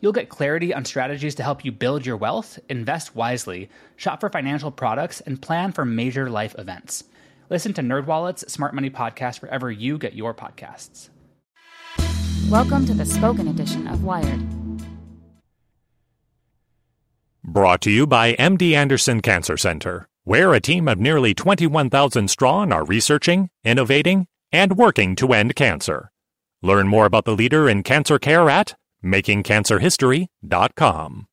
You'll get clarity on strategies to help you build your wealth, invest wisely, shop for financial products, and plan for major life events. Listen to NerdWallet's Smart Money Podcast wherever you get your podcasts. Welcome to the spoken edition of Wired. Brought to you by MD Anderson Cancer Center, where a team of nearly 21,000 strong are researching, innovating, and working to end cancer. Learn more about the leader in cancer care at makingcancerhistory.com.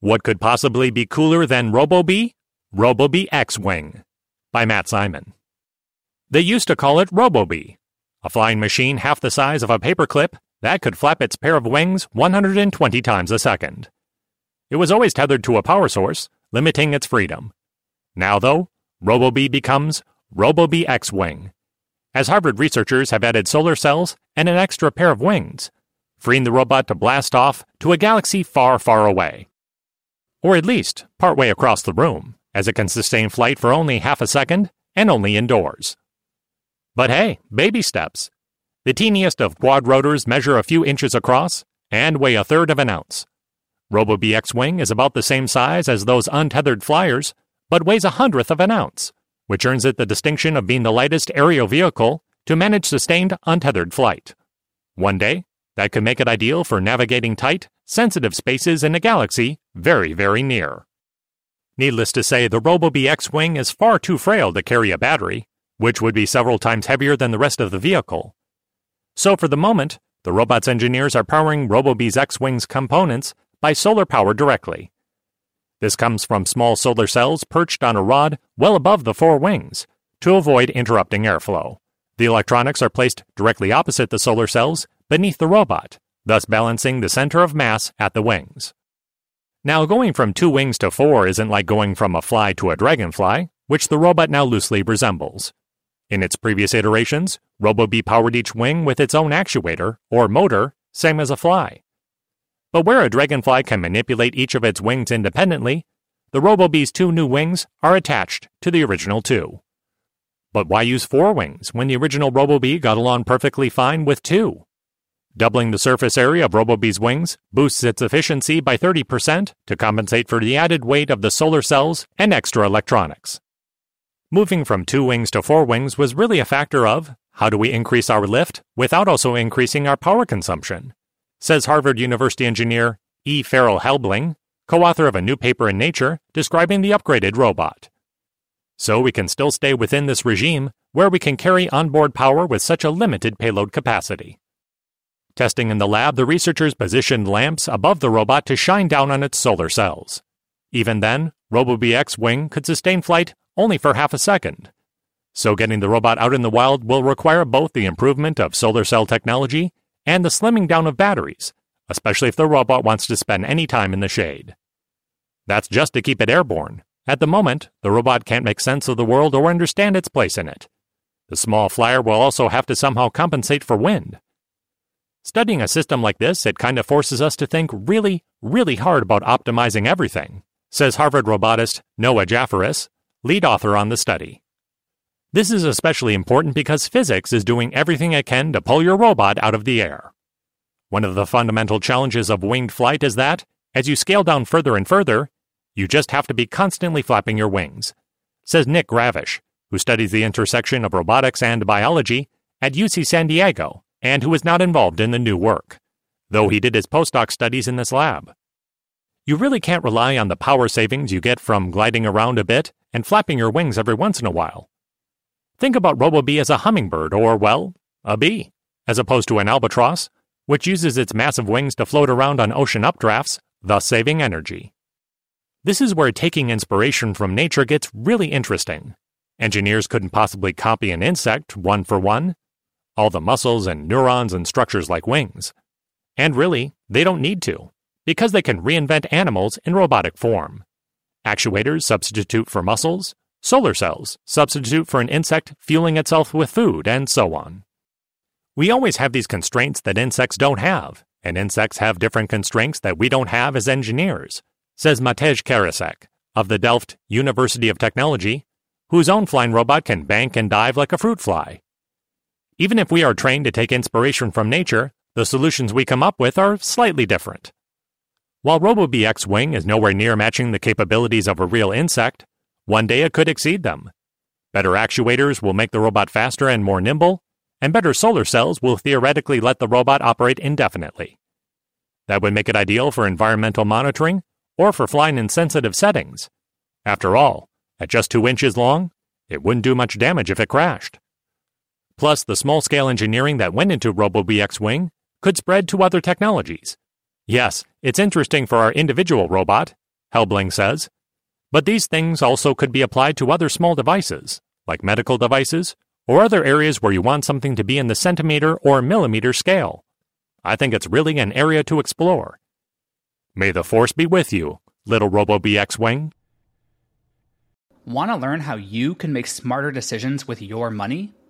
What could possibly be cooler than RoboBee? RoboBee X-Wing by Matt Simon. They used to call it RoboBee, a flying machine half the size of a paperclip that could flap its pair of wings 120 times a second. It was always tethered to a power source, limiting its freedom. Now, though, RoboBee becomes RoboBee X-Wing, as Harvard researchers have added solar cells and an extra pair of wings, freeing the robot to blast off to a galaxy far, far away. Or at least partway across the room as it can sustain flight for only half a second and only indoors. But hey, baby steps. The teeniest of quad rotors measure a few inches across and weigh a third of an ounce. RoboBee X-Wing is about the same size as those untethered flyers, but weighs a hundredth of an ounce, which earns it the distinction of being the lightest aerial vehicle to manage sustained untethered flight. One day, that could make it ideal for navigating tight, sensitive spaces in a galaxy very, very near. Needless to say, the RoboBee X-Wing is far too frail to carry a battery, which would be several times heavier than the rest of the vehicle. So for the moment, the robot's engineers are powering RoboBee's X-Wing's components by solar power directly. This comes from small solar cells perched on a rod well above the four wings to avoid interrupting airflow. The electronics are placed directly opposite the solar cells beneath the robot, thus balancing the center of mass at the wings. Now, going from two wings to four isn't like going from a fly to a dragonfly, which the robot now loosely resembles. In its previous iterations, RoboBee powered each wing with its own actuator, or motor, same as a fly. But where a dragonfly can manipulate each of its wings independently, the RoboBee's two new wings are attached to the original two. But why use four wings when the original RoboBee got along perfectly fine with two? Doubling the surface area of RoboBee's wings boosts its efficiency by 30% to compensate for the added weight of the solar cells and extra electronics. Moving from two wings to four wings was really a factor of how do we increase our lift without also increasing our power consumption, says Harvard University engineer E. Farrell Helbling, co author of a new paper in Nature describing the upgraded robot. So we can still stay within this regime where we can carry onboard power with such a limited payload capacity. Testing in the lab, the researchers positioned lamps above the robot to shine down on its solar cells. Even then, RoboBee X-Wing could sustain flight only for half a second. So getting the robot out in the wild will require both the improvement of solar cell technology and the slimming down of batteries, especially if the robot wants to spend any time in the shade. That's just to keep it airborne. At the moment, the robot can't make sense of the world or understand its place in it. The small flyer will also have to somehow compensate for wind. Studying a system like this, it kind of forces us to think really, really hard about optimizing everything, says Harvard robotist Noah Jafferis, lead author on the study. This is especially important because physics is doing everything it can to pull your robot out of the air. One of the fundamental challenges of winged flight is that, as you scale down further and further, you just have to be constantly flapping your wings, says Nick Gravish, who studies the intersection of robotics and biology at UC San Diego and who is not involved in the new work, though he did his postdoc studies in this lab. you really can't rely on the power savings you get from gliding around a bit and flapping your wings every once in a while. Think about RoboBee as a hummingbird or, well, a bee, as opposed to an albatross, which uses its massive wings to float around on ocean updrafts, thus saving energy. This is where taking inspiration from nature gets really interesting. Engineers couldn't possibly copy an insect one for one, all the muscles and neurons and structures like wings. And really, they don't need to because they can reinvent animals in robotic form. Actuators substitute for muscles, solar cells substitute for an insect fueling itself with food, and so on. We always have these constraints that insects don't have, and insects have different constraints that we don't have as engineers, says Matej Karasek of the Delft University of Technology, whose own flying robot can bank and dive like a fruit fly. Even if we are trained to take inspiration from nature, the solutions we come up with are slightly different. While RoboBee X-Wing is nowhere near matching the capabilities of a real insect, one day it could exceed them. Better actuators will make the robot faster and more nimble, and better solar cells will theoretically let the robot operate indefinitely. That would make it ideal for environmental monitoring or for flying in sensitive settings. After all, at just 2 inches long, it wouldn't do much damage if it crashed. Plus, the small scale engineering that went into RoboBee X-Wing could spread to other technologies Yes, it's interesting for our individual robot, Helbling says, but these things also could be applied to other small devices, like medical devices, or other areas where you want something to be in the centimeter or millimeter scale. I think it's really an area to explore. May the force be with you, little RoboBee X-Wing. Want to learn how you can make smarter decisions with your money?